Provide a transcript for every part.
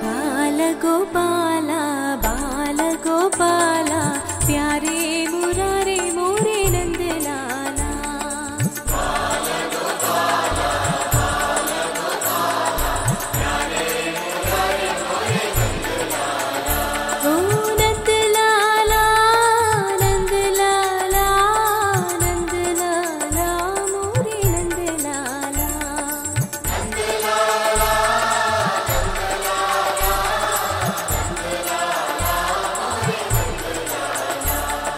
बालगोपाला बालगोपाल।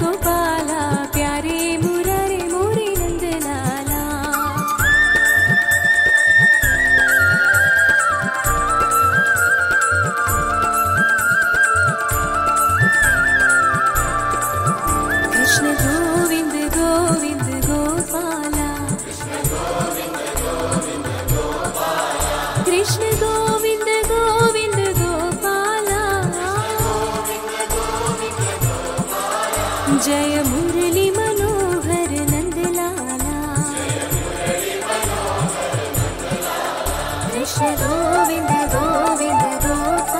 गोपाला प्यारे मुरारे कृष्ण गोविंद गोविंद कृष्ण कृष्ण जय मुडलि मनोहर नन्दलाला कृष्ण गोविन्द गोविन्द विधवा